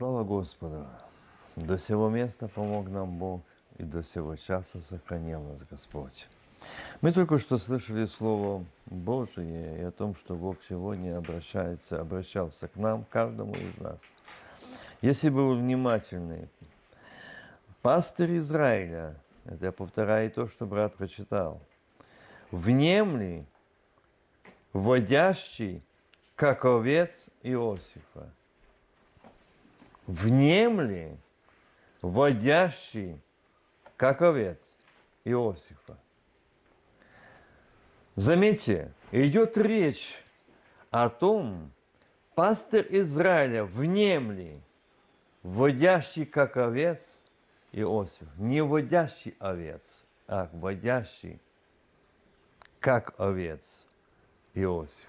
Слава Господу! До сего места помог нам Бог, и до сего часа сохранил нас Господь. Мы только что слышали Слово Божие и о том, что Бог сегодня обращается, обращался к нам, каждому из нас. Если бы вы внимательны, пастырь Израиля, это я повторяю то, что брат прочитал, внемли, водящий, как овец Иосифа. Внемли, водящий, как овец Иосифа. Заметьте, идет речь о том, пастырь Израиля внемли, водящий как овец Иосиф, не водящий овец, а водящий как овец Иосифа.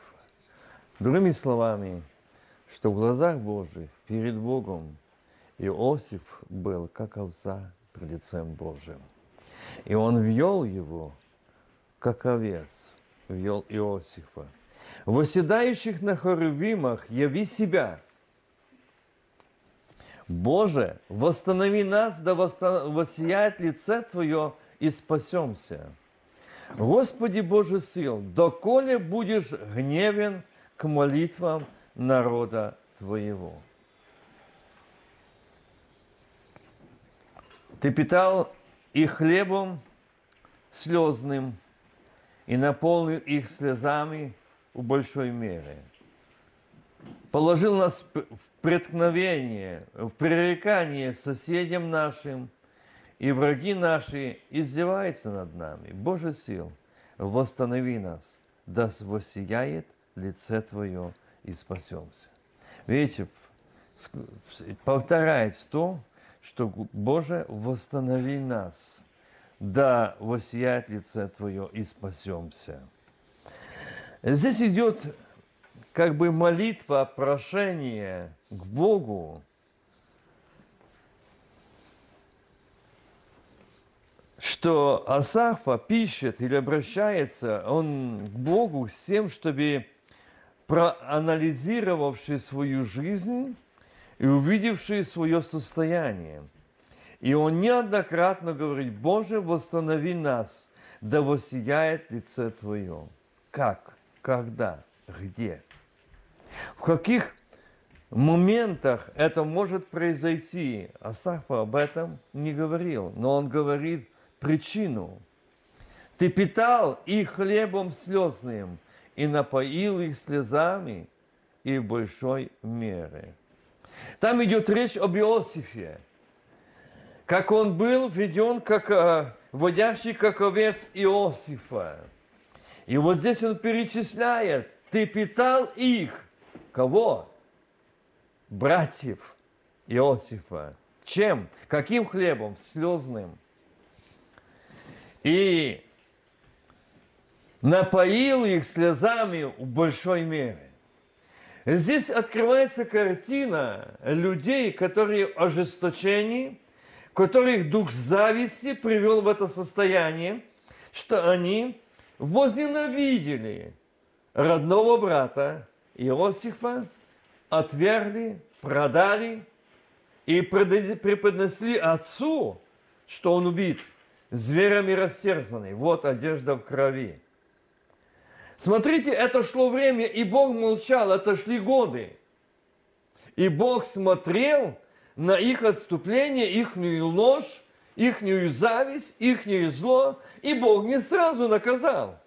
Другими словами, что в глазах Божьих перед Богом Иосиф был как овца пред лицем Божьим. И он вел его, как овец, вел Иосифа. Восседающих на хорвимах яви себя. Боже, восстанови нас, да воссияет лице Твое, и спасемся. Господи Боже сил, доколе будешь гневен к молитвам народа Твоего. Ты питал их хлебом слезным и наполнил их слезами в большой мере. Положил нас в преткновение, в пререкание соседям нашим, и враги наши издеваются над нами. Боже сил, восстанови нас, да воссияет лице Твое и спасемся. Видите, повторяется то, что Боже, восстанови нас, да воссияет лице Твое и спасемся. Здесь идет как бы молитва, прошение к Богу, что Асафа пишет или обращается он к Богу с тем, чтобы проанализировавший свою жизнь и увидевший свое состояние. И он неоднократно говорит, Боже, восстанови нас, да воссияет лице Твое. Как? Когда? Где? В каких моментах это может произойти? Асафа об этом не говорил, но он говорит причину. Ты питал их хлебом слезным – и напоил их слезами и большой меры. Там идет речь об Иосифе, как он был введен как э, водящий как овец Иосифа. И вот здесь он перечисляет, ты питал их, кого? Братьев Иосифа. Чем? Каким хлебом? Слезным. И напоил их слезами в большой мере. Здесь открывается картина людей, которые ожесточены, которых дух зависти привел в это состояние, что они возненавидели родного брата Иосифа, отвергли, продали и преподнесли отцу, что он убит, зверями растерзанный. Вот одежда в крови. Смотрите, это шло время, и Бог молчал, это шли годы. И Бог смотрел на их отступление, ихнюю ложь, ихнюю зависть, ихнюю зло, и Бог не сразу наказал.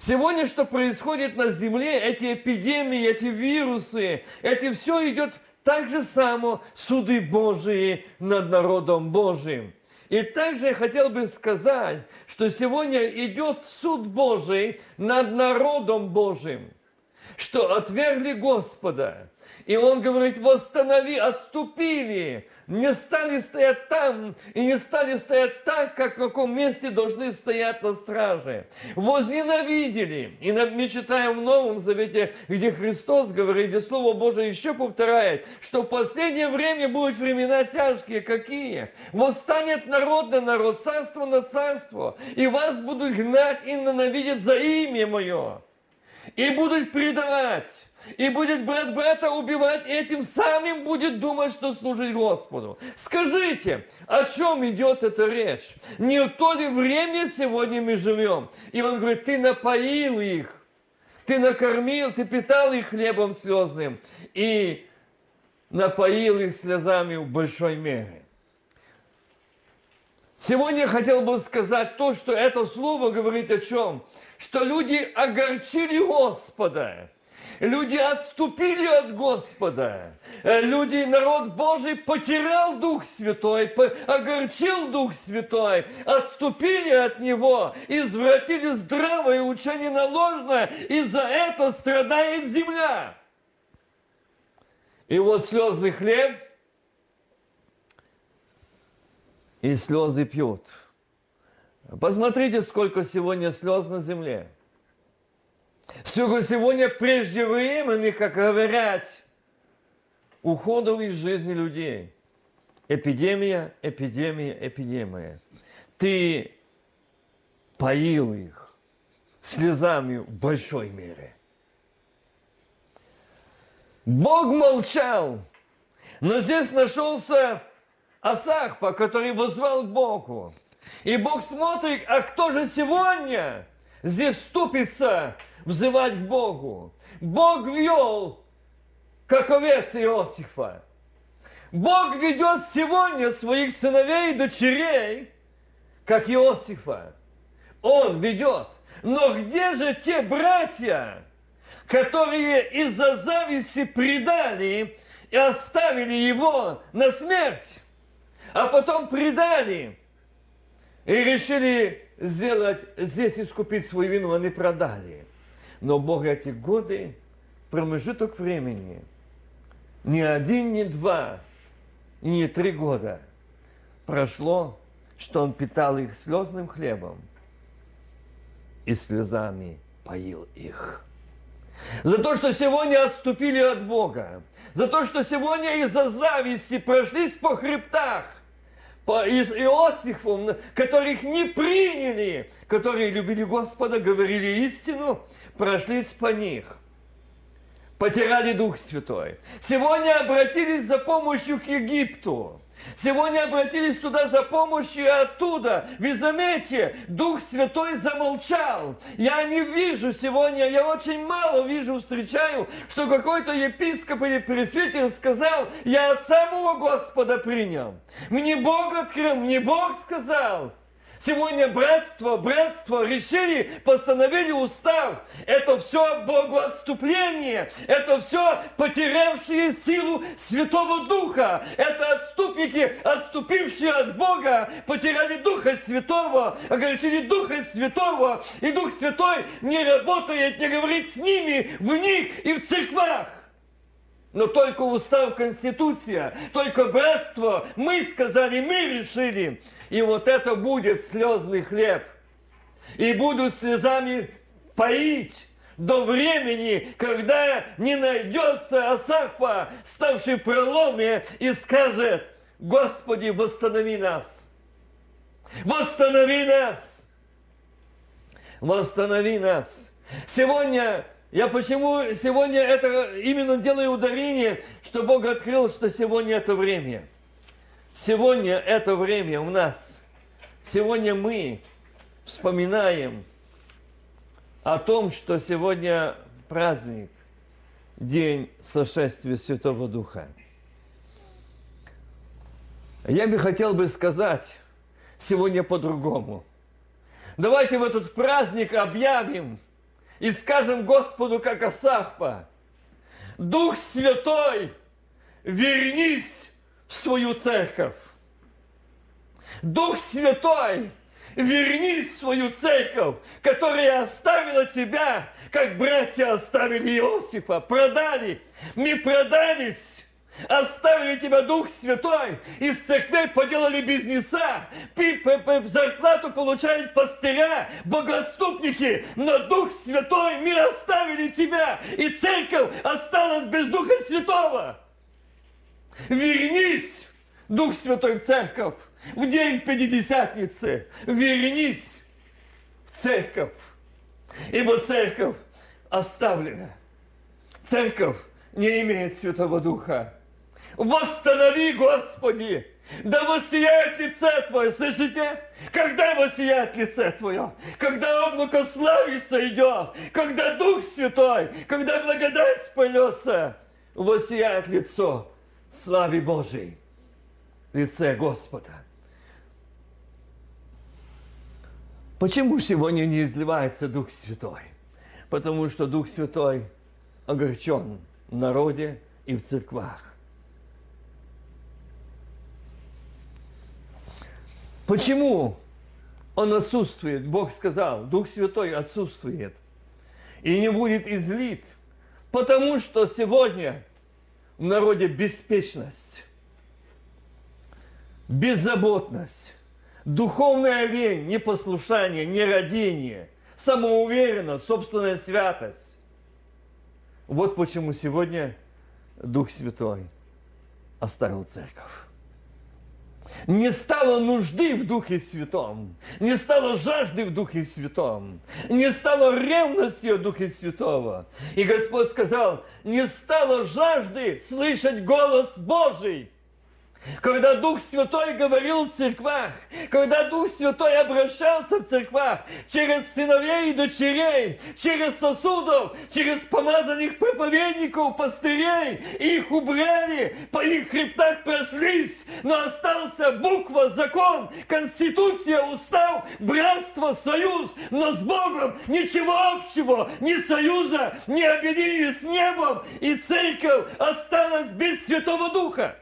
Сегодня, что происходит на земле, эти эпидемии, эти вирусы, это все идет так же само суды Божии над народом Божиим. И также я хотел бы сказать, что сегодня идет суд Божий над народом Божьим, что отвергли Господа. И он говорит, восстанови, отступили, не стали стоять там и не стали стоять так, как в каком месте должны стоять на страже. Возненавидели. И мы читаем в Новом Завете, где Христос говорит, где Слово Божие еще повторяет, что в последнее время будут времена тяжкие. Какие? Восстанет народ на народ, царство на царство, и вас будут гнать и ненавидеть за имя Мое. И будут предавать, и будет брат брата убивать, и этим самым будет думать, что служить Господу. Скажите, о чем идет эта речь? Не то ли время сегодня мы живем? И он говорит, ты напоил их, ты накормил, ты питал их хлебом слезным, и напоил их слезами в большой мере. Сегодня я хотел бы сказать то, что это слово говорит о чем? Что люди огорчили Господа. Люди отступили от Господа. Э, люди, народ Божий потерял Дух Святой, огорчил Дух Святой, отступили от Него, извратили здравое учение на ложное, и за это страдает земля. И вот слезный хлеб – и слезы пьют. Посмотрите, сколько сегодня слез на земле. Сколько сегодня преждевременных, как говорят, уходов из жизни людей. Эпидемия, эпидемия, эпидемия. Ты поил их слезами в большой мере. Бог молчал, но здесь нашелся Асахпа, который возвал к Богу. И Бог смотрит, а кто же сегодня здесь вступится взывать к Богу? Бог вел, как овец Иосифа. Бог ведет сегодня своих сыновей и дочерей, как Иосифа. Он ведет. Но где же те братья, которые из-за зависти предали и оставили его на смерть? а потом предали и решили сделать здесь искупить свою вину, они продали. Но Бог эти годы, промежуток времени, ни один, ни два, ни три года прошло, что Он питал их слезным хлебом и слезами поил их. За то, что сегодня отступили от Бога. За то, что сегодня из-за зависти прошлись по хребтах из Иосифом, которых не приняли, которые любили Господа, говорили истину, прошлись по них. Потеряли Дух Святой. Сегодня обратились за помощью к Египту. Сегодня обратились туда за помощью и оттуда. Вы заметьте, Дух Святой замолчал. Я не вижу сегодня, я очень мало вижу, встречаю, что какой-то епископ или пресвитер сказал, я от самого Господа принял. Мне Бог открыл, мне Бог сказал. Сегодня братство, братство решили, постановили устав. Это все богоотступление. Это все потерявшие силу Святого Духа. Это отступники, отступившие от Бога, потеряли Духа Святого, огорчили Духа Святого. И Дух Святой не работает, не говорит с ними в них и в церквах. Но только устав Конституция, только братство, мы сказали, мы решили. И вот это будет слезный хлеб. И будут слезами поить до времени, когда не найдется Асафа, ставший в проломе, и скажет, Господи, восстанови нас. Восстанови нас. Восстанови нас. Сегодня я почему сегодня это именно делаю ударение, что Бог открыл, что сегодня это время. Сегодня это время у нас. Сегодня мы вспоминаем о том, что сегодня праздник, день сошествия Святого Духа. Я бы хотел бы сказать сегодня по-другому. Давайте в этот праздник объявим – и скажем Господу, как Асахпа, Дух Святой, вернись в свою церковь. Дух Святой, вернись в свою церковь, которая оставила тебя, как братья оставили Иосифа, продали. Мы продались Оставили тебя Дух Святой, из церквей поделали бизнеса, зарплату получают пастыря, богоотступники, но Дух Святой мы оставили тебя, и церковь осталась без Духа Святого. Вернись, Дух Святой, в церковь, в день Пятидесятницы, вернись в церковь, ибо церковь оставлена. Церковь не имеет Святого Духа. Восстанови, Господи! Да воссияет лице Твое, слышите? Когда воссияет лице Твое? Когда облако славы сойдет, когда Дух Святой, когда благодать спылется, воссияет лицо славы Божией, лице Господа. Почему сегодня не изливается Дух Святой? Потому что Дух Святой огорчен в народе и в церквах. Почему он отсутствует? Бог сказал, Дух Святой отсутствует и не будет излит, потому что сегодня в народе беспечность, беззаботность, духовная лень, непослушание, нерадение, самоуверенность, собственная святость. Вот почему сегодня Дух Святой оставил церковь. Не стало нужды в Духе Святом, не стало жажды в Духе Святом, не стало ревности в Духе Святого. И Господь сказал, не стало жажды слышать голос Божий. Когда Дух Святой говорил в церквах, когда Дух Святой обращался в церквах через сыновей и дочерей, через сосудов, через помазанных проповедников, пастырей, их убрали, по их хребтах прошлись, но остался буква, закон, конституция, устав, братство, союз, но с Богом ничего общего, ни союза, ни объединения с небом, и церковь осталась без Святого Духа.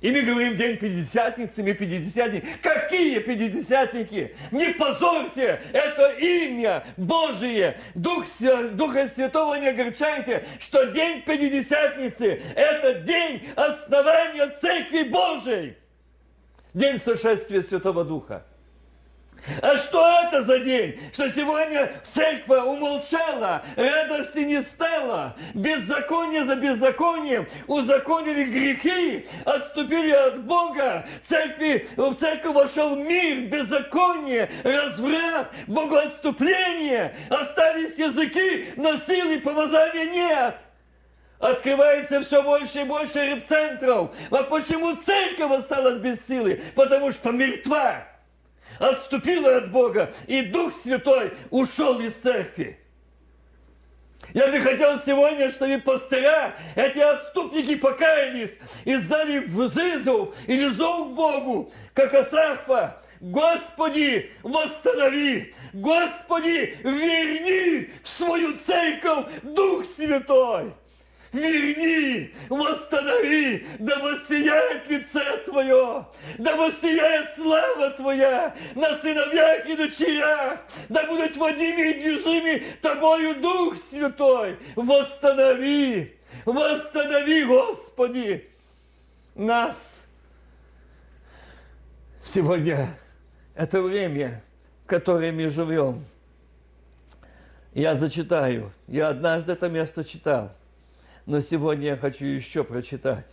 И мы говорим день Пятидесятницы, мы Пятидесятники. Какие Пятидесятники? Не позорьте это имя Божие. Дух, Духа Святого не огорчайте, что день Пятидесятницы – это день основания Церкви Божией. День сошествия Святого Духа. А что это за день? Что сегодня церковь умолчала, радости не стало, беззаконие за беззаконием, узаконили грехи, отступили от Бога, церкви, в церковь вошел мир, беззаконие, разврат, богоотступление, остались языки, но силы помазания нет. Открывается все больше и больше репцентров. А почему церковь осталась без силы? Потому что мертва отступила от Бога, и Дух Святой ушел из церкви. Я бы хотел сегодня, чтобы пастыря, эти отступники покаялись и сдали вызов или зов к Богу, как Асахфа. Господи, восстанови! Господи, верни в свою церковь Дух Святой! Верни, восстанови, да воссияет лице Твое, да воссияет слава Твоя на сыновьях и дочерях, да будут водими и движими Тобою Дух Святой, восстанови, восстанови, Господи, нас. Сегодня это время, в которое мы живем. Я зачитаю. Я однажды это место читал. Но сегодня я хочу еще прочитать.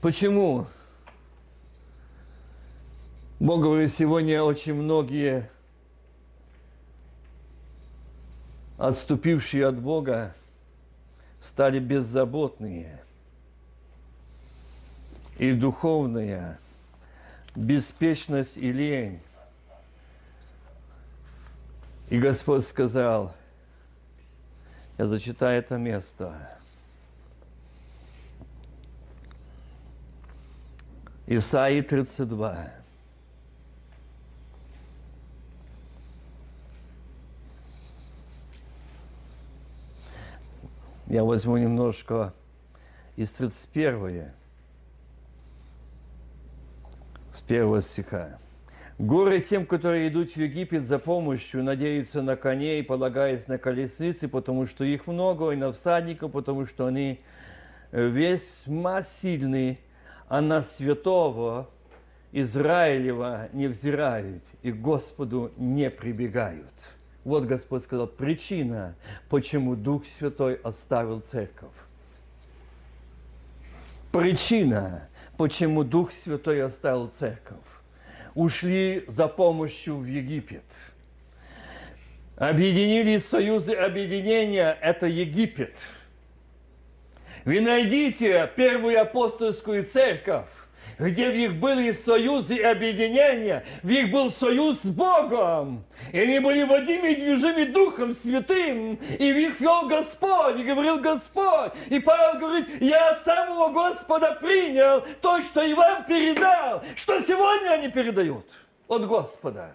Почему? Бог говорит, сегодня очень многие отступившие от Бога стали беззаботные и духовная беспечность и лень. И Господь сказал – я зачитаю это место. Исаии 32. Я возьму немножко из 31 с первого стиха. Горы тем, которые идут в Египет за помощью, надеются на коней, полагаясь на колесницы, потому что их много, и на всадников, потому что они э, весьма сильны, а на святого Израилева не взирают и Господу не прибегают. Вот Господь сказал, причина, почему Дух Святой оставил церковь. Причина, почему Дух Святой оставил церковь ушли за помощью в Египет. объединились союзы объединения, это Египет. Вы найдите первую апостольскую церковь, где в них были союзы и объединения, в них был союз с Богом. И они были водимы и движимы Духом Святым, и в них вел Господь, и говорил Господь. И Павел говорит, я от самого Господа принял то, что и вам передал, что сегодня они передают от Господа.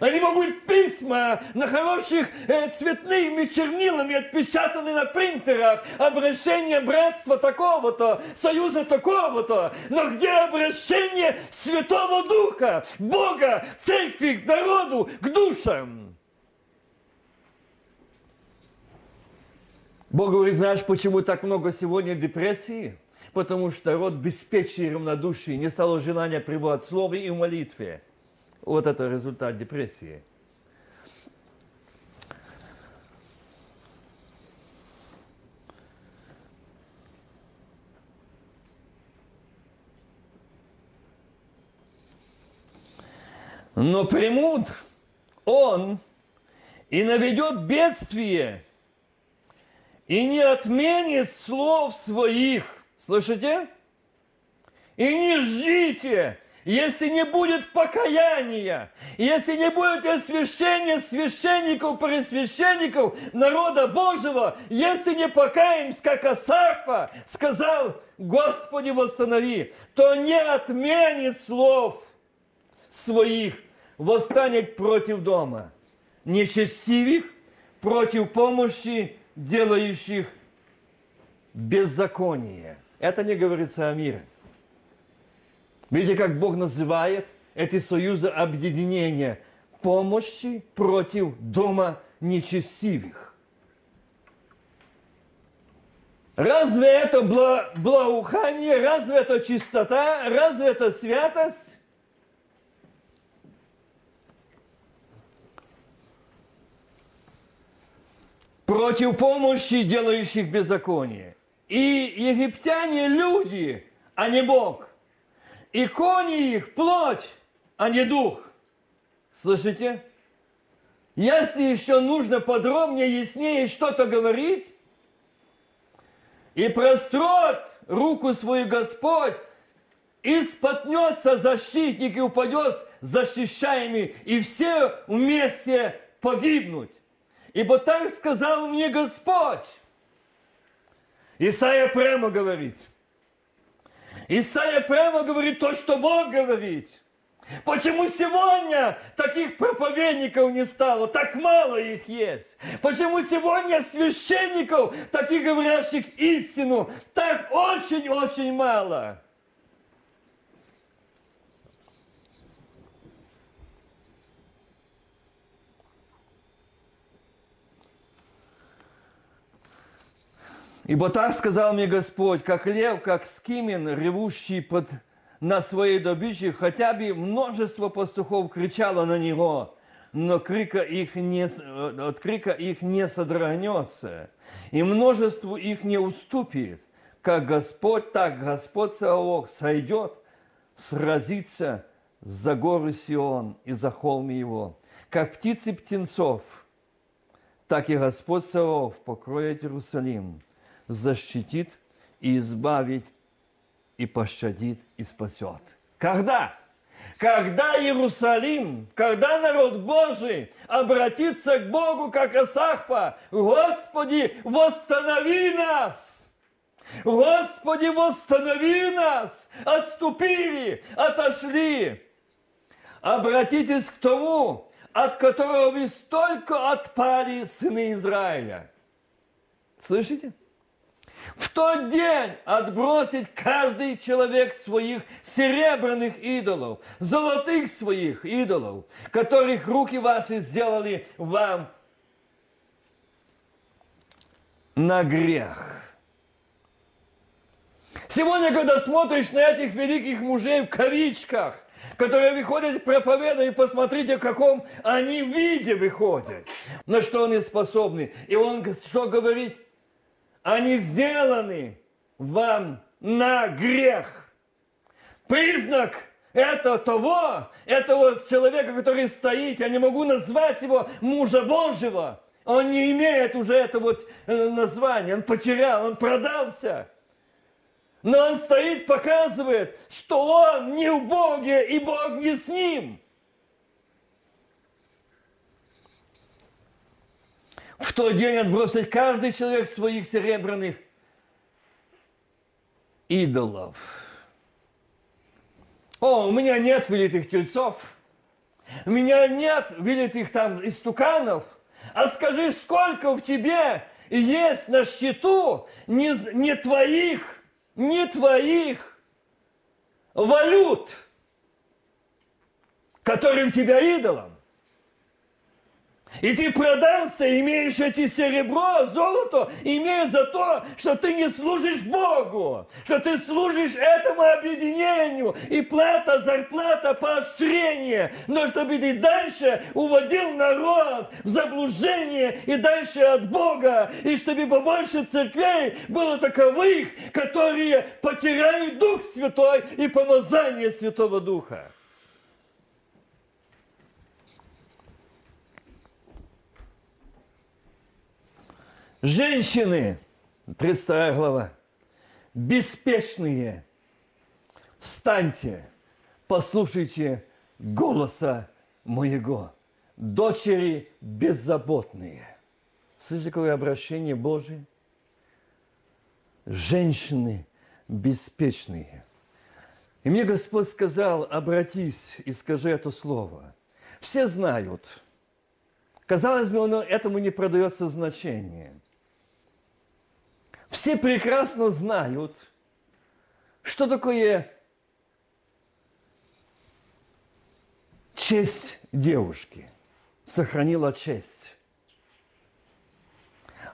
Они могут письма на хороших э, цветными чернилами отпечатаны на принтерах, обращение братства такого-то, союза такого-то. Но где обращение Святого Духа, Бога, церкви, к народу, к душам? Бог говорит, знаешь, почему так много сегодня депрессии? Потому что народ беспечный и равнодушный, не стало желания пребывать в слове и в молитве. Вот это результат депрессии. Но примут он и наведет бедствие, и не отменит слов своих. Слышите? И не ждите, если не будет покаяния, если не будет освящения священников, пресвященников народа Божьего, если не покаемся, как Асафа сказал, Господи, восстанови, то не отменит слов своих, восстанет против дома нечестивых, против помощи делающих беззаконие. Это не говорится о мире. Видите, как Бог называет эти союзы объединения помощи против дома нечестивых. Разве это благоухание, разве это чистота, разве это святость? Против помощи делающих беззаконие. И египтяне люди, а не Бог. И кони их плоть, а не дух. Слышите? Если еще нужно подробнее, яснее что-то говорить, и прострет руку свою Господь, и спотнется защитник и упадет защищаемый, и все вместе погибнуть. Ибо так сказал мне Господь. Исайя прямо говорит – Исайя прямо говорит то, что Бог говорит. Почему сегодня таких проповедников не стало? Так мало их есть. Почему сегодня священников, таких говорящих истину, так очень-очень мало? Ибо так сказал мне Господь, как лев, как скимен, ревущий под, на своей добыче, хотя бы множество пастухов кричало на него, но крика их не, от крика их не содрогнется, и множеству их не уступит. Как Господь, так Господь Саох сойдет, сразится за горы Сион и за холм его. Как птицы птенцов, так и Господь Саов покроет Иерусалим защитит и избавит, и пощадит, и спасет. Когда? Когда Иерусалим, когда народ Божий обратится к Богу, как Асахфа, Господи, восстанови нас! Господи, восстанови нас! Отступили, отошли. Обратитесь к тому, от которого вы столько отпали, сыны Израиля. Слышите? В тот день отбросить каждый человек своих серебряных идолов, золотых своих идолов, которых руки ваши сделали вам на грех. Сегодня, когда смотришь на этих великих мужей в кавичках, которые выходят проповедовать, посмотрите, в каком они виде выходят, на что они способны. И он что говорит? Они сделаны вам на грех. Признак это того, этого человека, который стоит, я не могу назвать его мужа Божьего. Он не имеет уже это вот э, название, он потерял, он продался. Но он стоит, показывает, что он не в Боге, и Бог не с ним. В тот день отбросить каждый человек своих серебряных идолов. О, у меня нет вылитых тельцов. У меня нет вылитых там истуканов. А скажи, сколько в тебе есть на счету не, не твоих, не твоих валют, которые у тебя идолом. И ты продался, имеешь эти серебро, золото, имея за то, что ты не служишь Богу, что ты служишь этому объединению, и плата, зарплата, поощрение, но чтобы ты дальше уводил народ в заблуждение и дальше от Бога, и чтобы побольше церквей было таковых, которые потеряют Дух Святой и помазание Святого Духа. Женщины, 32 глава, беспечные, встаньте, послушайте голоса моего, дочери беззаботные. Слышите, какое обращение Божие? Женщины беспечные. И мне Господь сказал, обратись и скажи это слово. Все знают. Казалось бы, он этому не продается значение – все прекрасно знают, что такое честь девушки. Сохранила честь.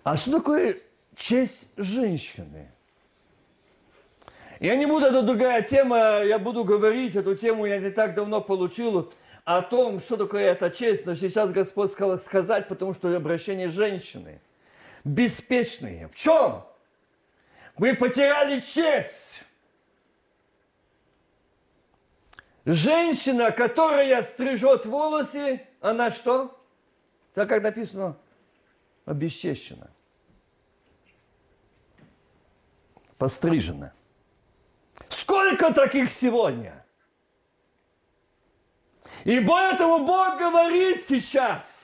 А что такое честь женщины? Я не буду, это другая тема, я буду говорить эту тему, я не так давно получил о том, что такое эта честь, но сейчас Господь сказал сказать, потому что обращение женщины. Беспечные. В чем? Вы потеряли честь. Женщина, которая стрижет волосы, она что? Так как написано, обесчещена. Пострижена. Сколько таких сегодня? И поэтому Бог говорит сейчас –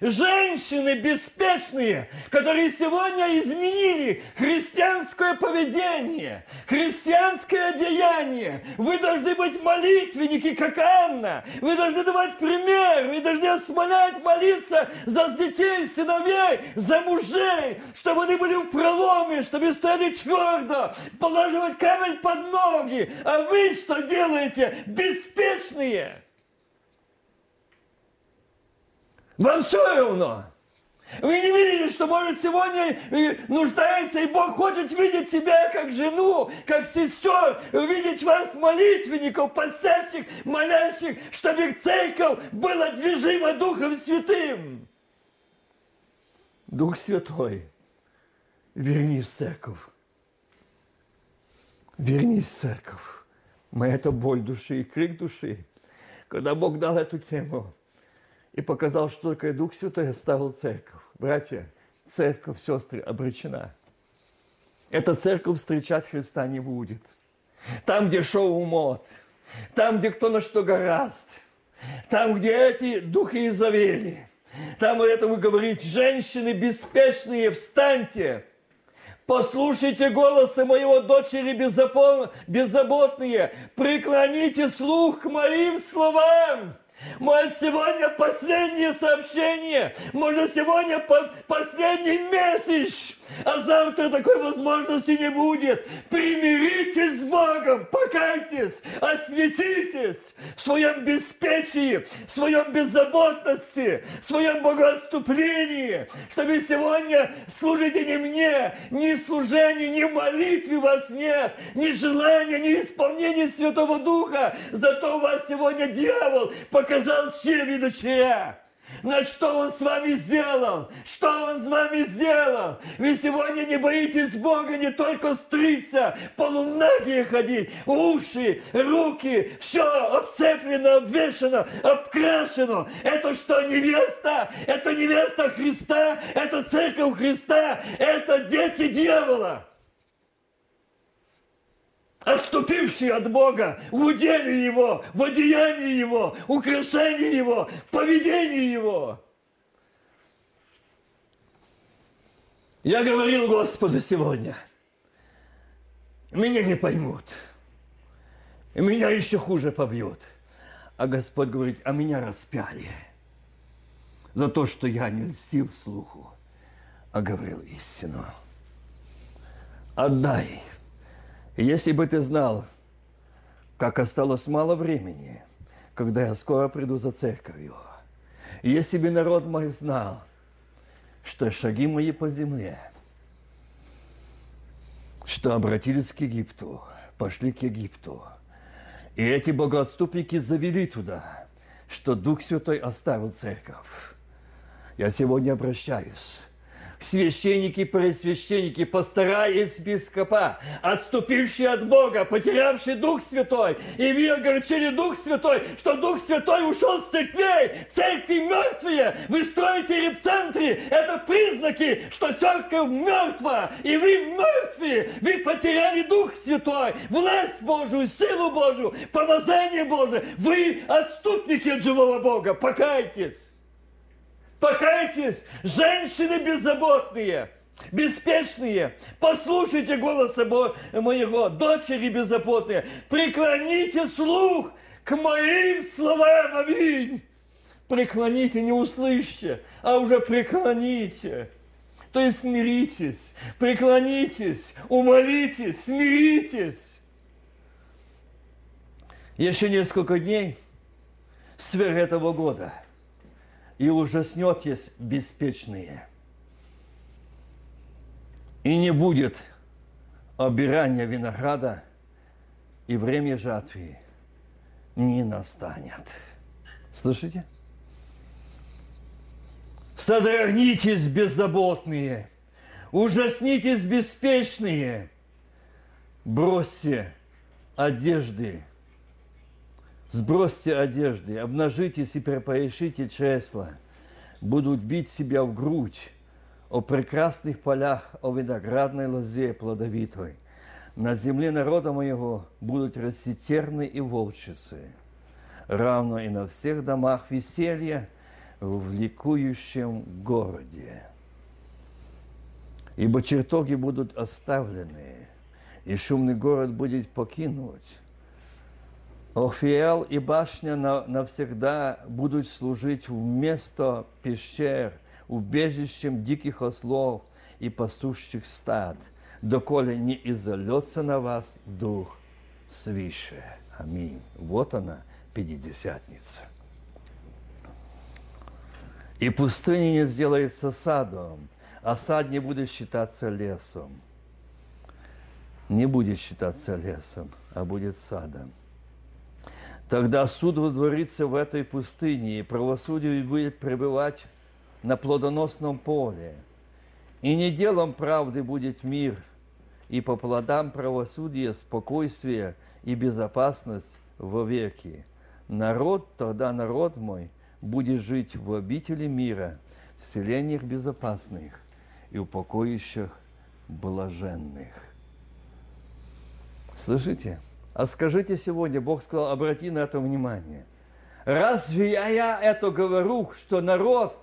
женщины беспечные, которые сегодня изменили христианское поведение, христианское деяние. Вы должны быть молитвенники, как Анна. Вы должны давать пример. Вы должны осмолять, молиться за детей, сыновей, за мужей, чтобы они были в проломе, чтобы стояли твердо, положивать камень под ноги. А вы что делаете? Беспечные. Вам все равно. Вы не видели, что, может, сегодня нуждается, и Бог хочет видеть себя как жену, как сестер, видеть вас, молитвенников, постящих, молящих, чтобы церковь была движима Духом Святым. Дух Святой, верни в церковь. Вернись в церковь. Моя это боль души и крик души. Когда Бог дал эту тему – и показал, что такое Дух Святой оставил церковь. Братья, церковь, сестры, обречена. Эта церковь встречать Христа не будет. Там, где шоу мод, там, где кто на что гораст, там, где эти духи изавели, там это вы говорите, женщины беспечные, встаньте, послушайте голоса моего дочери беззаботные, преклоните слух к моим словам. Может, сегодня последнее сообщение, может, сегодня по последний месяц, а завтра такой возможности не будет. Примиритесь с Богом, покайтесь, осветитесь в своем беспечии, в своем беззаботности, в своем богоотступлении, чтобы сегодня служите не мне, ни служения, ни молитвы у вас нет, ни желания, ни исполнения Святого Духа. Зато у вас сегодня дьявол показал чем и дочеря. На что Он с вами сделал? Что Он с вами сделал? Вы сегодня не боитесь Бога не только стриться, полунагие ходить, уши, руки, все обцеплено, обвешено, обкрашено. Это что, невеста? Это невеста Христа? Это церковь Христа? Это дети дьявола? Отступившие от Бога в уделе Его, в одеянии Его, украшении Его, поведении Его. Я говорил Господу сегодня, меня не поймут, меня еще хуже побьют. А Господь говорит, а меня распяли за то, что я не льстил слуху, а говорил истину. Отдай если бы ты знал, как осталось мало времени, когда я скоро приду за церковью, если бы народ мой знал, что шаги мои по земле, что обратились к Египту, пошли к Египту, и эти богоотступники завели туда, что Дух Святой оставил церковь. Я сегодня обращаюсь священники, пресвященники, пастора и епископа, отступившие от Бога, потерявшие Дух Святой, и вы огорчили Дух Святой, что Дух Святой ушел с церквей, церкви мертвые, вы строите репцентры, это признаки, что церковь мертва, и вы мертвые, вы потеряли Дух Святой, власть Божию, силу Божию, помазание Божие, вы отступники от живого Бога, покайтесь. Покайтесь, женщины беззаботные, беспечные, послушайте голоса моего, дочери беззаботные, преклоните слух к моим словам, аминь. Преклоните, не услышьте, а уже преклоните. То есть смиритесь, преклонитесь, умолитесь, смиритесь. Еще несколько дней сверх этого года – и ужаснетесь беспечные. И не будет обирания винограда, и время жатвы не настанет. Слышите? Содрогнитесь, беззаботные, ужаснитесь, беспечные, бросьте одежды Сбросьте одежды, обнажитесь и пропояшите чресла. Будут бить себя в грудь о прекрасных полях, о виноградной лозе плодовитой. На земле народа моего будут расти терны и волчицы, равно и на всех домах веселья в ликующем городе. Ибо чертоги будут оставлены, и шумный город будет покинуть, Офиэл и башня навсегда будут служить вместо пещер, убежищем диких ослов и пастушчих стад, доколе не изольется на вас дух свыше. Аминь. Вот она, Пятидесятница. И пустыня не сделается садом, а сад не будет считаться лесом. Не будет считаться лесом, а будет садом. Тогда суд водворится в этой пустыне, и правосудие будет пребывать на плодоносном поле. И не делом правды будет мир, и по плодам правосудия спокойствие и безопасность вовеки. Народ, тогда народ мой, будет жить в обители мира, в селениях безопасных и упокоищах блаженных. Слышите? А скажите сегодня, Бог сказал, обрати на это внимание. Разве я, я это говорю, что народ,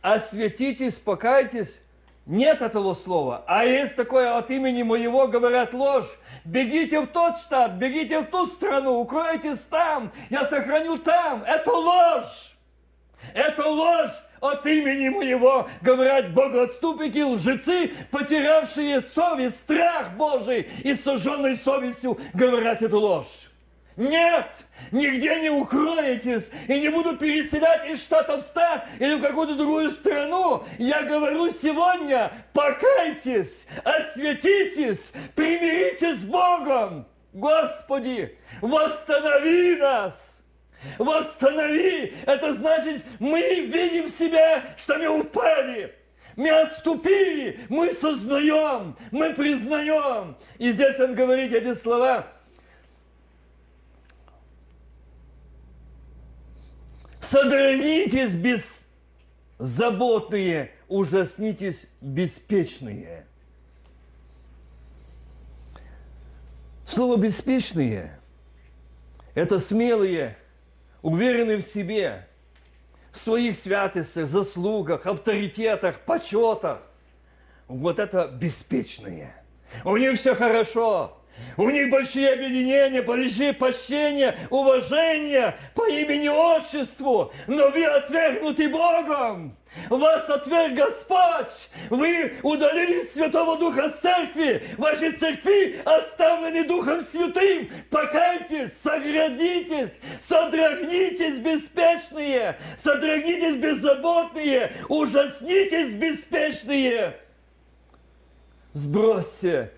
осветитесь, покайтесь, нет этого слова. А есть такое от имени моего говорят ложь. Бегите в тот штат, бегите в ту страну, укройтесь там, я сохраню там. Это ложь. Это ложь от имени моего, говорят богоотступники, лжецы, потерявшие совесть, страх Божий и сожженной совестью говорят эту ложь. Нет, нигде не укроетесь и не буду переселять из штата в штат или в какую-то другую страну. Я говорю сегодня, покайтесь, осветитесь, примиритесь с Богом. Господи, восстанови нас, Восстанови! Это значит, мы видим себя, что мы упали. Мы отступили, мы сознаем, мы признаем. И здесь он говорит эти слова. Содрогнитесь беззаботные, ужаснитесь беспечные. Слово «беспечные» – это смелые, уверенные в себе, в своих святостях, заслугах, авторитетах, почетах. Вот это беспечные. У них все хорошо. У них большие объединения, большие почтения, уважения по имени отчеству, но вы отвергнуты Богом. Вас отверг Господь. Вы удалили Святого Духа с церкви. Ваши церкви оставлены Духом Святым. Покайтесь, соградитесь, содрогнитесь беспечные, содрогнитесь беззаботные, ужаснитесь беспечные. Сбросьте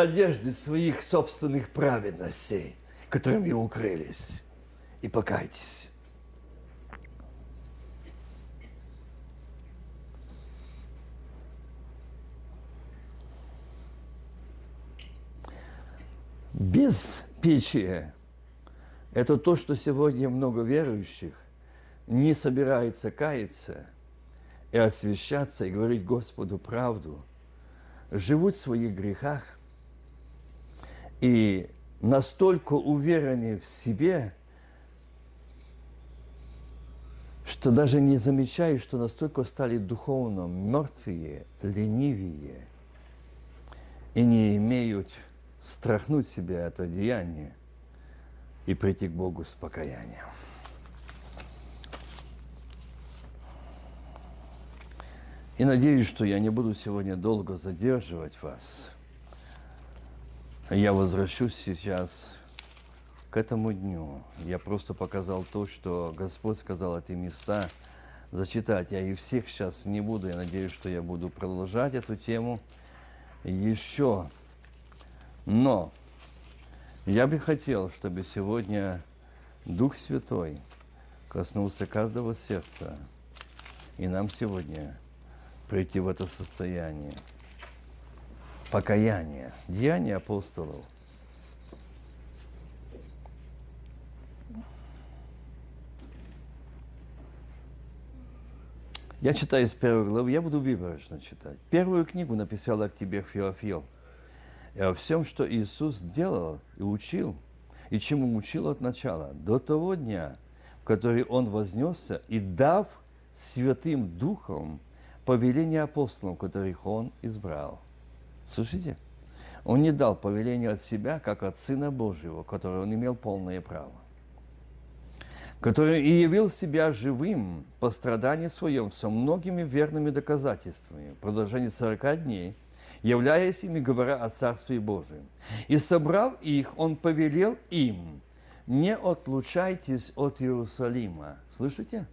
одежды своих собственных праведностей, которыми вы укрылись, и покайтесь. Беспечие – это то, что сегодня много верующих не собирается каяться и освящаться, и говорить Господу правду, живут в своих грехах, и настолько уверены в себе, что даже не замечают, что настолько стали духовно мертвые, ленивые и не имеют страхнуть себя от одеяния и прийти к Богу с покаянием. И надеюсь, что я не буду сегодня долго задерживать вас – я возвращусь сейчас к этому дню. Я просто показал то, что Господь сказал эти места зачитать. Я и всех сейчас не буду. Я надеюсь, что я буду продолжать эту тему еще. Но я бы хотел, чтобы сегодня Дух Святой коснулся каждого сердца. И нам сегодня прийти в это состояние – покаяние, деяния апостолов. Я читаю из первой главы, я буду выборочно читать. Первую книгу написал к тебе Феофил. И о всем, что Иисус делал и учил, и чему учил от начала, до того дня, в который Он вознесся и дав Святым Духом повеление апостолам, которых Он избрал. Слушайте, он не дал повеление от себя, как от Сына Божьего, который он имел полное право, который и явил себя живым по страдании своем со многими верными доказательствами в продолжении 40 дней, являясь ими, говоря о Царстве Божьем. И собрав их, он повелел им, не отлучайтесь от Иерусалима. Слышите?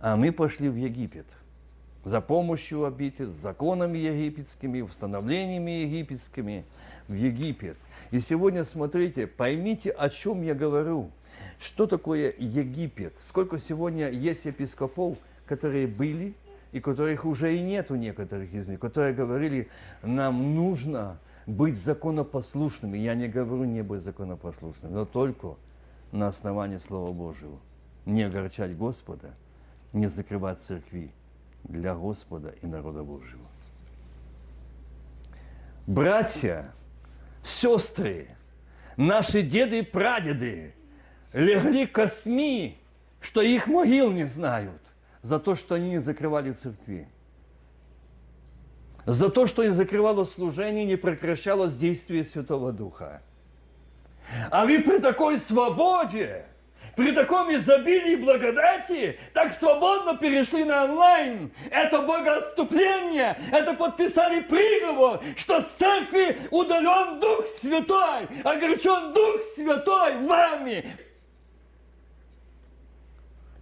А мы пошли в Египет – за помощью обитель, законами египетскими, установлениями египетскими в Египет. И сегодня, смотрите, поймите, о чем я говорю. Что такое Египет? Сколько сегодня есть епископов, которые были, и которых уже и нет у некоторых из них, которые говорили, нам нужно быть законопослушными. Я не говорю не быть законопослушным, но только на основании Слова Божьего. Не огорчать Господа, не закрывать церкви для Господа и народа Божьего. Братья, сестры, наши деды и прадеды легли костьми, что их могил не знают, за то, что они не закрывали церкви. За то, что не закрывало служение, не прекращалось действие Святого Духа. А вы при такой свободе, при таком изобилии благодати так свободно перешли на онлайн. Это богоотступление, это подписали приговор, что с церкви удален Дух Святой, огорчен Дух Святой вами.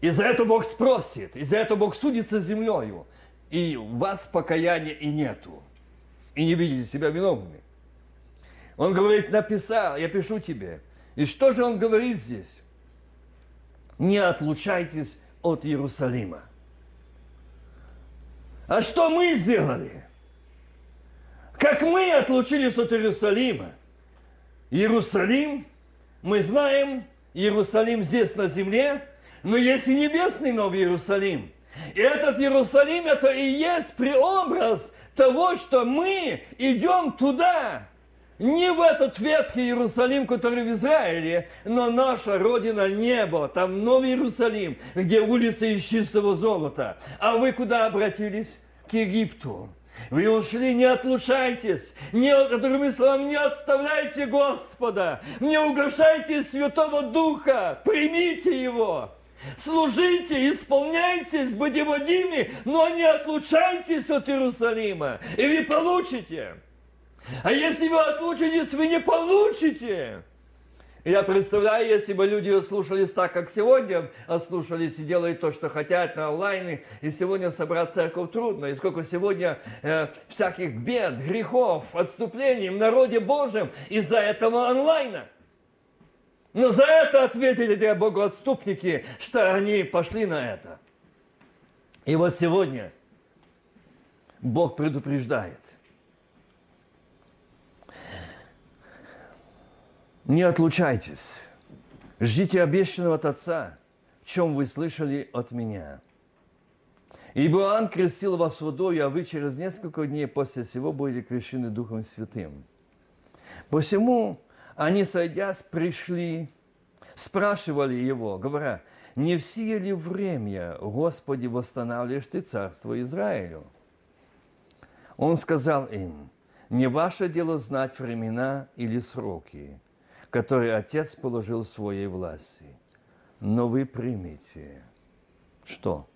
И за это Бог спросит, и за это Бог судится землею. И вас покаяния и нету. И не видите себя виновными. Он говорит, написал, я пишу тебе. И что же он говорит здесь? Не отлучайтесь от Иерусалима. А что мы сделали? Как мы отлучились от Иерусалима? Иерусалим, мы знаем, Иерусалим здесь на земле, но есть и небесный Новый Иерусалим. И этот Иерусалим, это и есть преобраз того, что мы идем туда, не в этот ветхий Иерусалим, который в Израиле, но наша родина небо, там Новый Иерусалим, где улицы из чистого золота. А вы куда обратились? К Египту. Вы ушли, не отлучайтесь, не, другими словами, не отставляйте Господа, не угошайте Святого Духа, примите Его. Служите, исполняйтесь, будьте водими, но не отлучайтесь от Иерусалима, и вы получите. А если вы отлучитесь, вы не получите. Я представляю, если бы люди слушались так, как сегодня слушались и делают то, что хотят на онлайне, и сегодня собрать церковь трудно, и сколько сегодня э, всяких бед, грехов, отступлений в народе Божьем из-за этого онлайна. Но за это ответили эти богоотступники, что они пошли на это. И вот сегодня Бог предупреждает – Не отлучайтесь. Ждите обещанного от Отца, в чем вы слышали от меня. Ибо Иоанн крестил вас водой, а вы через несколько дней после всего будете крещены Духом Святым. Посему они, сойдясь, пришли, спрашивали его, говоря, не в сие ли время, Господи, восстанавливаешь Ты царство Израилю? Он сказал им, не ваше дело знать времена или сроки, который Отец положил в своей власти. Но вы примите что?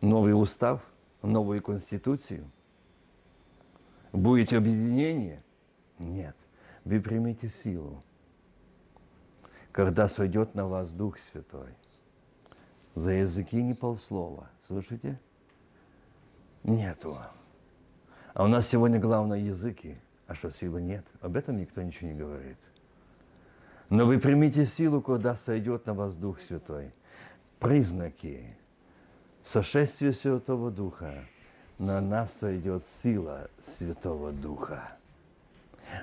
Новый устав, новую конституцию? Будете объединение? Нет. Вы примите силу, когда сойдет на вас Дух Святой. За языки не полслова. Слышите? Нету. А у нас сегодня главное языки – а что, силы нет? Об этом никто ничего не говорит. Но вы примите силу, когда сойдет на вас Дух Святой. Признаки сошествия Святого Духа. На нас сойдет сила Святого Духа.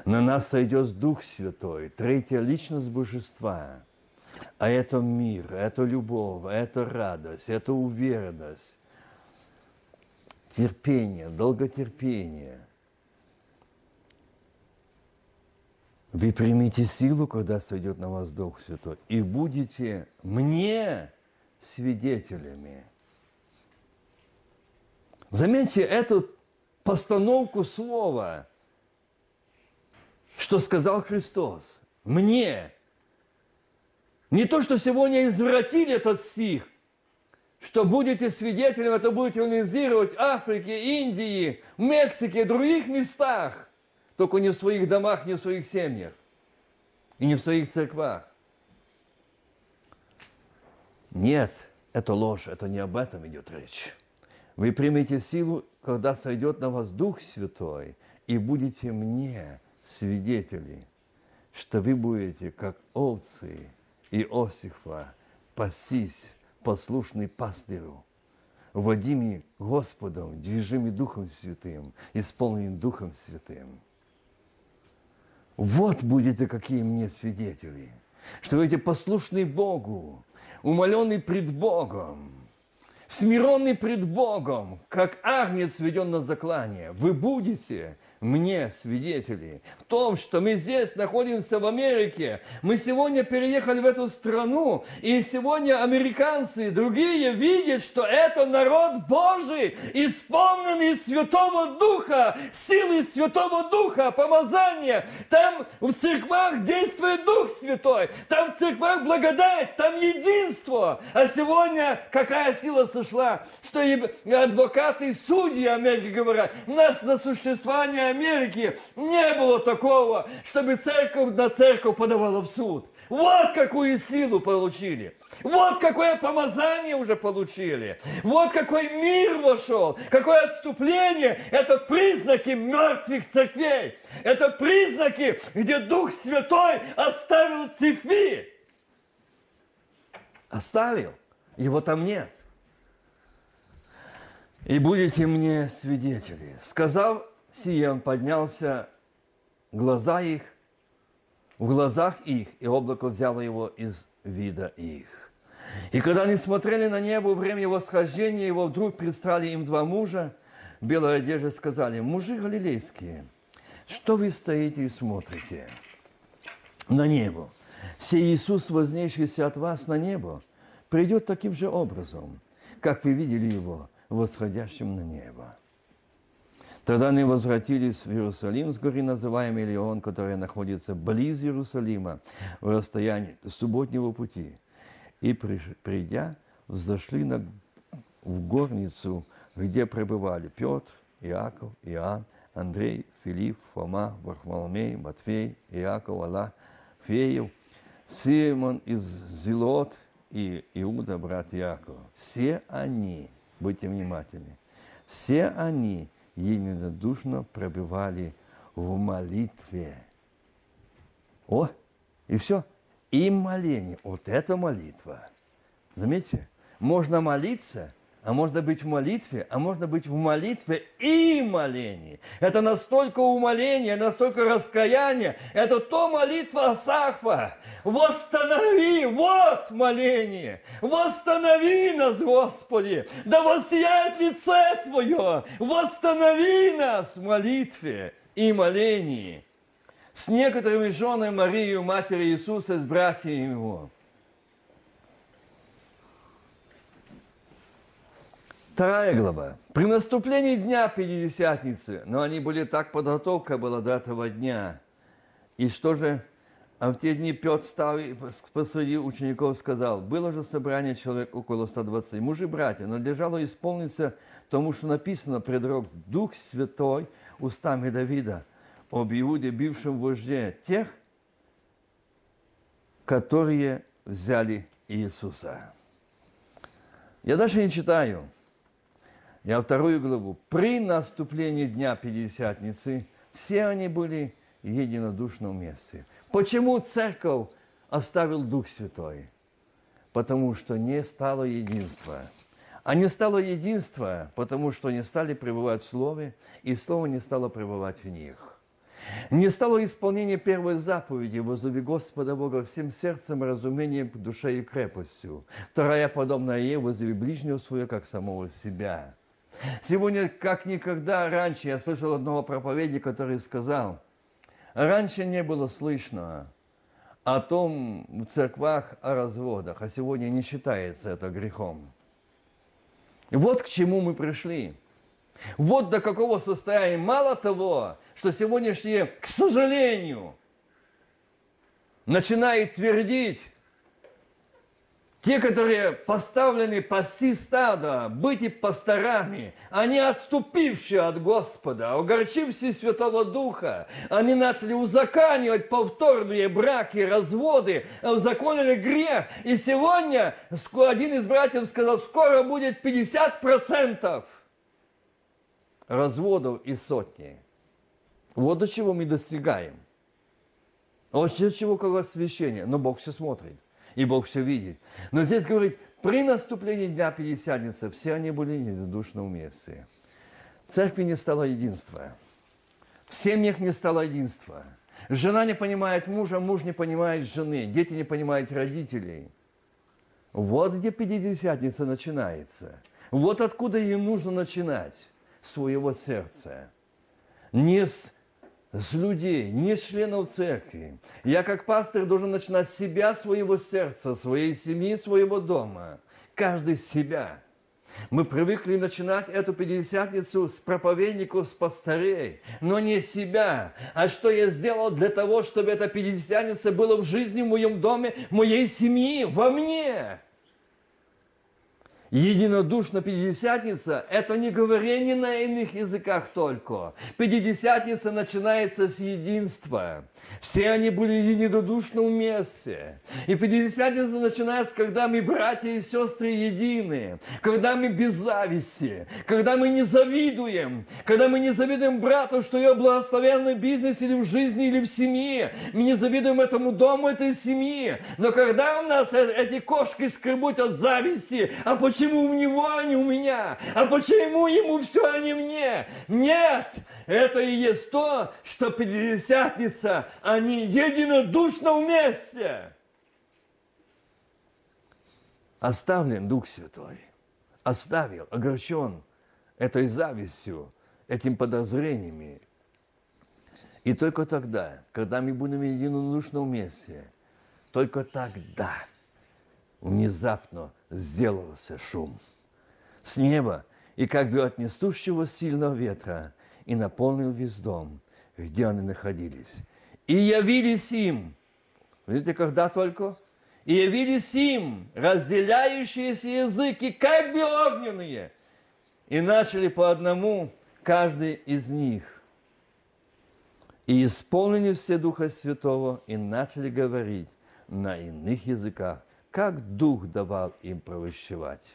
На нас сойдет Дух Святой, третья личность Божества. А это мир, это любовь, это радость, это уверенность, терпение, долготерпение – Вы примите силу, когда сойдет на вас Дух Святой, и будете мне свидетелями. Заметьте эту постановку слова, что сказал Христос. Мне. Не то, что сегодня извратили этот стих, что будете свидетелем, это будете организировать в Африке, Индии, Мексике, других местах – только не в своих домах, не в своих семьях и не в своих церквах. Нет, это ложь, это не об этом идет речь. Вы примете силу, когда сойдет на вас Дух Святой, и будете мне свидетели, что вы будете, как овцы Иосифа, пасись, послушный пастырю, водимый Господом, движимый Духом Святым, исполненный Духом Святым. Вот будете какие мне свидетели, что эти послушные Богу, умоленный пред Богом, смиренный пред Богом, как агнец введен на заклание. Вы будете мне свидетели в том, что мы здесь находимся в Америке. Мы сегодня переехали в эту страну, и сегодня американцы и другие видят, что это народ Божий, исполненный Святого Духа, силы Святого Духа, помазания. Там в церквах действует Дух Святой, там в церквах благодать, там единство. А сегодня какая сила сошла, что адвокаты, и судьи Америки говорят, у нас на существование Америке не было такого, чтобы церковь на церковь подавала в суд. Вот какую силу получили. Вот какое помазание уже получили. Вот какой мир вошел. Какое отступление. Это признаки мертвых церквей. Это признаки, где Дух Святой оставил церкви. Оставил. Его там нет. И будете мне свидетели. Сказав сие, он поднялся, глаза их, в глазах их, и облако взяло его из вида их. И когда они смотрели на небо, время восхождения его вдруг предстали им два мужа, в белой одежде сказали, мужи галилейские, что вы стоите и смотрите на небо? Сей Иисус, вознесшийся от вас на небо, придет таким же образом, как вы видели его восходящим на небо. Тогда они возвратились в Иерусалим с горы, называемой Леон, которая находится близ Иерусалима, в расстоянии субботнего пути. И, придя, взошли на, в горницу, где пребывали Петр, Иаков, Иоанн, Андрей, Филипп, Фома, Варфоломей, Матфей, Иаков, Алла, Феев, Симон из Зилот и Иуда, брат Иакова. Все они, будьте внимательны, все они единодушно пробивали в молитве. О, и все. И моление. Вот это молитва. Заметьте, можно молиться – а можно быть в молитве, а можно быть в молитве и молении. Это настолько умоление, настолько раскаяние. Это то молитва Асахва. Восстанови, вот моление. Восстанови нас, Господи. Да воссияет лице Твое. Восстанови нас в молитве и молении. С некоторыми женами Марию, матери Иисуса, с братьями Его. Вторая глава. При наступлении дня Пятидесятницы, но они были так, подготовка была до этого дня. И что же, а в те дни Петр стал посреди учеников сказал, было же собрание человек около 120. Мужи, братья, надлежало исполниться тому, что написано предрок Дух Святой устами Давида об Иуде, бившем вожде тех, которые взяли Иисуса. Я даже не читаю – я вторую главу. При наступлении Дня Пятидесятницы все они были единодушно вместе. Почему церковь оставил Дух Святой? Потому что не стало единства. А не стало единства, потому что не стали пребывать в Слове, и Слово не стало пребывать в них. Не стало исполнения первой заповеди «Возлюби Господа Бога всем сердцем, разумением, душой и крепостью». Вторая, подобная ей, «Возлюби ближнего своего, как самого себя». Сегодня, как никогда раньше, я слышал одного проповедника, который сказал, раньше не было слышно о том в церквах о разводах, а сегодня не считается это грехом. Вот к чему мы пришли. Вот до какого состояния. Мало того, что сегодняшние, к сожалению, начинает твердить, те, которые поставлены пасти стада, быть и пасторами, они отступившие от Господа, огорчившие Святого Духа, они начали узаканивать повторные браки, разводы, узаконили грех. И сегодня один из братьев сказал, скоро будет 50% разводов и сотни. Вот до чего мы достигаем. Вот до чего как освящение. Но Бог все смотрит и Бог все видит. Но здесь говорит, при наступлении Дня Пятидесятницы все они были недодушно вместе. В церкви не стало единства. В семьях не стало единства. Жена не понимает мужа, муж не понимает жены, дети не понимают родителей. Вот где Пятидесятница начинается. Вот откуда им нужно начинать своего сердца. Не с с людей, не членов церкви. Я как пастор должен начинать с себя, своего сердца, своей семьи, своего дома. Каждый с себя. Мы привыкли начинать эту пятидесятницу с проповедников, с пастырей, но не себя. А что я сделал для того, чтобы эта пятидесятница была в жизни, в моем доме, в моей семьи, во мне? Единодушно Пятидесятница – это не говорение на иных языках только. Пятидесятница начинается с единства. Все они были единодушно вместе. И Пятидесятница начинается, когда мы братья и сестры едины, когда мы без зависти, когда мы не завидуем, когда мы не завидуем брату, что ее благословенный бизнес или в жизни, или в семье. Мы не завидуем этому дому, этой семьи. Но когда у нас э, эти кошки скребут от зависти, а почему почему у него, а не у меня? А почему ему все, а не мне? Нет, это и есть то, что Пятидесятница, они единодушно вместе. Оставлен Дух Святой, оставил, огорчен этой завистью, этим подозрениями. И только тогда, когда мы будем единодушно вместе, только тогда внезапно сделался шум. С неба и как бы от несущего сильного ветра и наполнил весь дом, где они находились. И явились им, видите, когда только? И явились им разделяющиеся языки, как бы огненные, и начали по одному каждый из них. И исполнили все Духа Святого, и начали говорить на иных языках, как Дух давал им провещевать.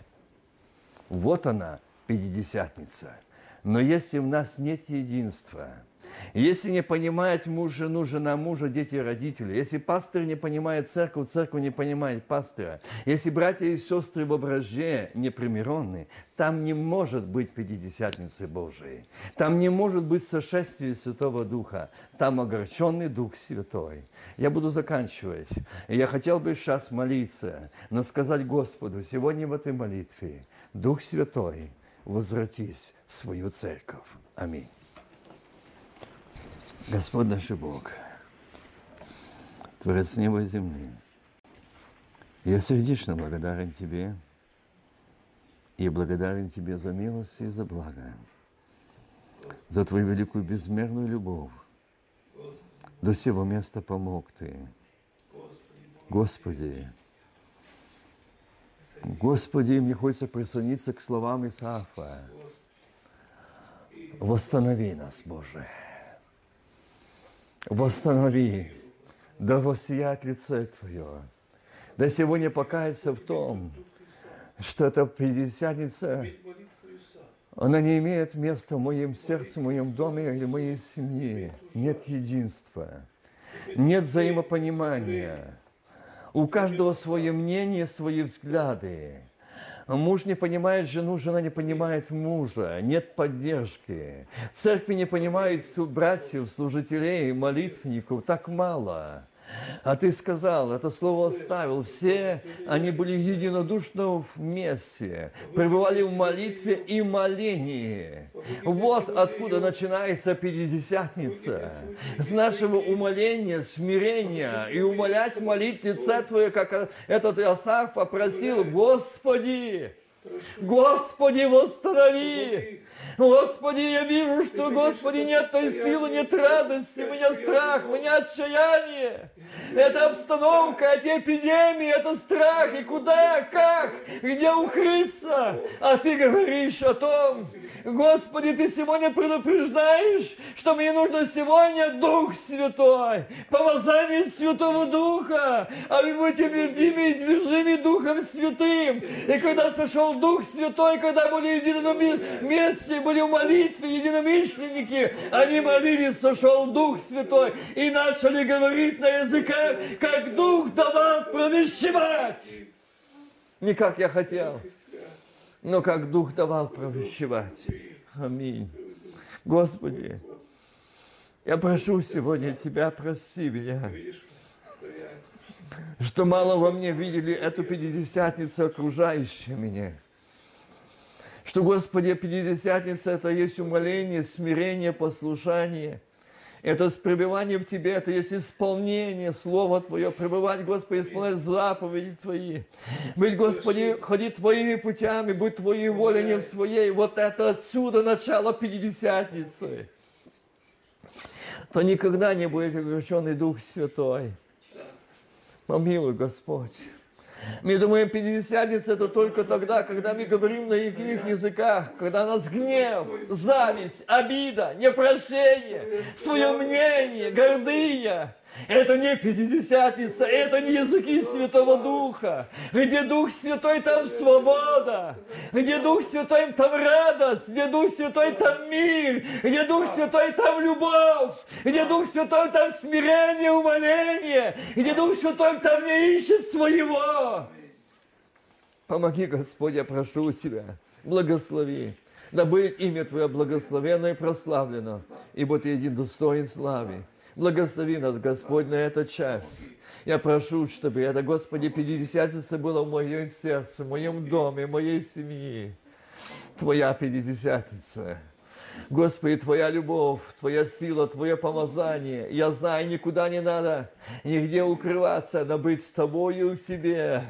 Вот она, Пятидесятница. Но если в нас нет единства – если не понимает муж жену, жена мужа, дети родители, если пастор не понимает церковь, церковь не понимает пастора, если братья и сестры в ображе непримиренны, там не может быть Пятидесятницы Божией. Там не может быть сошествия Святого Духа. Там огорченный Дух Святой. Я буду заканчивать. я хотел бы сейчас молиться, но сказать Господу сегодня в этой молитве, Дух Святой, возвратись в свою церковь. Аминь. Господь наш Бог, Творец неба и земли, я сердечно благодарен Тебе и благодарен Тебе за милость и за благо, за Твою великую безмерную любовь. До сего места помог Ты. Господи, Господи, мне хочется присоединиться к словам Исаафа. Восстанови нас, Боже восстанови, да воссияет лице Твое. Да сегодня покаяться в том, что эта Пятидесятница, она не имеет места в моем сердце, в моем доме или в моей семье. Нет единства, нет взаимопонимания. У каждого свое мнение, свои взгляды. Муж не понимает жену, жена не понимает мужа, нет поддержки. Церкви не понимают братьев, служителей, молитвенников, так мало. А ты сказал, это слово оставил. Все они были единодушно вместе, пребывали в молитве и молении. Вот откуда начинается Пятидесятница. С нашего умоления, смирения и умолять молить лице Твое, как этот Иосаф попросил, Господи, Господи, восстанови! Господи, я вижу, что, Господи, нет той силы, нет радости, у меня страх, у меня отчаяние. Это обстановка, эти эпидемии, это страх, и куда, как, где укрыться. А ты говоришь о том, Господи, ты сегодня предупреждаешь, что мне нужно сегодня Дух Святой, помазание Святого Духа, а вы будете вердими и движими Духом Святым. И когда сошел Дух Святой, когда были едином вместе, были в молитве единомышленники, они молились, сошел Дух Святой и начали говорить на языках, как Дух давал провещевать. Не как я хотел, но как Дух давал провещевать. Аминь. Господи, я прошу сегодня Тебя, прости меня, что мало во мне видели эту пятидесятницу окружающие меня – что, Господи, Пятидесятница – это есть умоление, смирение, послушание. Это пребывание в Тебе, это есть исполнение Слова Твое, пребывать, Господи, исполнять заповеди Твои. Быть, Господи, ходить Твоими путями, быть Твоей волей, не в своей. Вот это отсюда начало Пятидесятницы. То никогда не будет огорченный Дух Святой. Помилуй, Господь. Мы думаем, пятидесятница это только тогда, когда мы говорим на иных языках, когда нас гнев, зависть, обида, непрощение, свое мнение, гордыня. Это не Пятидесятница, это не языки Святого Духа. Где Дух Святой, там свобода. Где Дух Святой, там радость. Где Дух Святой, там мир. Где Дух Святой, там любовь. Где Дух Святой, там смирение, умоление. Где Дух Святой, там не ищет своего. Помоги, Господь, я прошу Тебя. Благослови. Да будет имя Твое благословенно и прославлено, ибо Ты един достоин славы. Благослови нас, Господь, на этот час. Я прошу, чтобы это, Господи, Пятидесятница было в моем сердце, в моем доме, в моей семье. Твоя Пятидесятница. Господи, Твоя любовь, Твоя сила, Твое помазание. Я знаю, никуда не надо, нигде укрываться, надо быть с Тобою и в Тебе.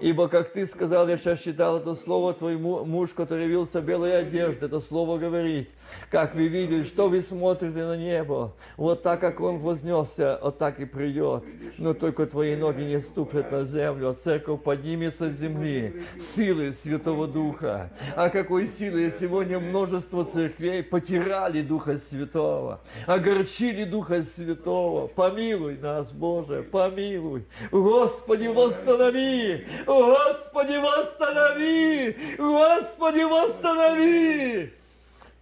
Ибо, как Ты сказал, я сейчас читал это слово, Твой муж, который явился в белой одежде, это слово говорит. Как вы видели, что вы смотрите на небо. Вот так, как Он вознесся, вот так и придет. Но только Твои ноги не ступят на землю, а церковь поднимется с земли. Силы Святого Духа. А какой силы сегодня множество церквей потирали Духа Святого, огорчили Духа Святого. Помилуй нас, Боже, помилуй. Господи, восстанови! Господи, восстанови! Господи, восстанови!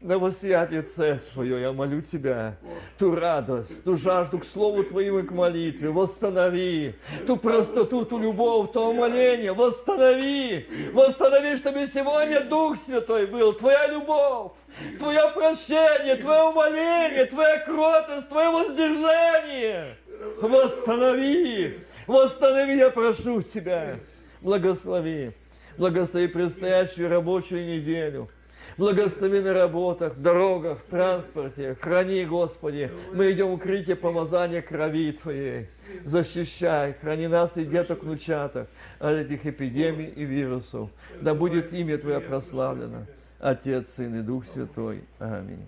На воссиятельце Твое, я молю Тебя, ту радость, ту жажду к Слову Твоему и к молитве, восстанови, ту простоту, ту любовь, то умоление, восстанови, восстанови, чтобы сегодня Дух Святой был, Твоя любовь, Твое прощение, Твое умоление, Твоя кротость, Твое воздержание. Восстанови, восстанови, я прошу Тебя, благослови, благослови предстоящую рабочую неделю – Благослови на работах, дорогах, транспорте. Храни, Господи. Мы идем укрытие помазания крови Твоей. Защищай, храни нас и деток внучаток от этих эпидемий и вирусов. Да будет имя Твое прославлено. Отец, Сын и Дух Святой. Аминь.